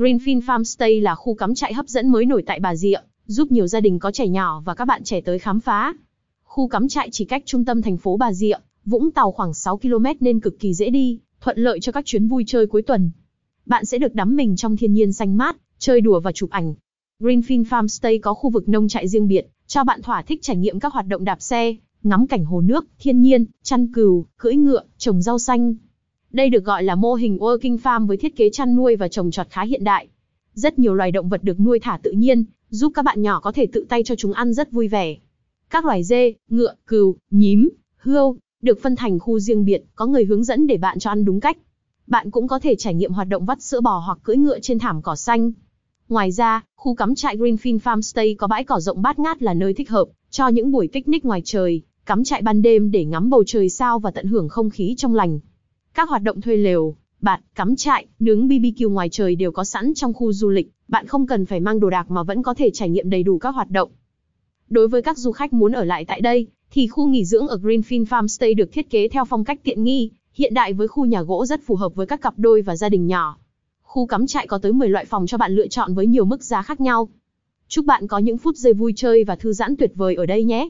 Greenfield Farmstay là khu cắm trại hấp dẫn mới nổi tại Bà Rịa, giúp nhiều gia đình có trẻ nhỏ và các bạn trẻ tới khám phá. Khu cắm trại chỉ cách trung tâm thành phố Bà Rịa, Vũng Tàu khoảng 6 km nên cực kỳ dễ đi, thuận lợi cho các chuyến vui chơi cuối tuần. Bạn sẽ được đắm mình trong thiên nhiên xanh mát, chơi đùa và chụp ảnh. Greenfield Farmstay có khu vực nông trại riêng biệt, cho bạn thỏa thích trải nghiệm các hoạt động đạp xe, ngắm cảnh hồ nước, thiên nhiên, chăn cừu, cưỡi ngựa, trồng rau xanh. Đây được gọi là mô hình working farm với thiết kế chăn nuôi và trồng trọt khá hiện đại. Rất nhiều loài động vật được nuôi thả tự nhiên, giúp các bạn nhỏ có thể tự tay cho chúng ăn rất vui vẻ. Các loài dê, ngựa, cừu, nhím, hươu được phân thành khu riêng biệt, có người hướng dẫn để bạn cho ăn đúng cách. Bạn cũng có thể trải nghiệm hoạt động vắt sữa bò hoặc cưỡi ngựa trên thảm cỏ xanh. Ngoài ra, khu cắm trại Greenfin Farmstay có bãi cỏ rộng bát ngát là nơi thích hợp cho những buổi picnic ngoài trời, cắm trại ban đêm để ngắm bầu trời sao và tận hưởng không khí trong lành. Các hoạt động thuê lều, bạt, cắm trại, nướng BBQ ngoài trời đều có sẵn trong khu du lịch, bạn không cần phải mang đồ đạc mà vẫn có thể trải nghiệm đầy đủ các hoạt động. Đối với các du khách muốn ở lại tại đây, thì khu nghỉ dưỡng ở Greenfin Farmstay được thiết kế theo phong cách tiện nghi, hiện đại với khu nhà gỗ rất phù hợp với các cặp đôi và gia đình nhỏ. Khu cắm trại có tới 10 loại phòng cho bạn lựa chọn với nhiều mức giá khác nhau. Chúc bạn có những phút giây vui chơi và thư giãn tuyệt vời ở đây nhé.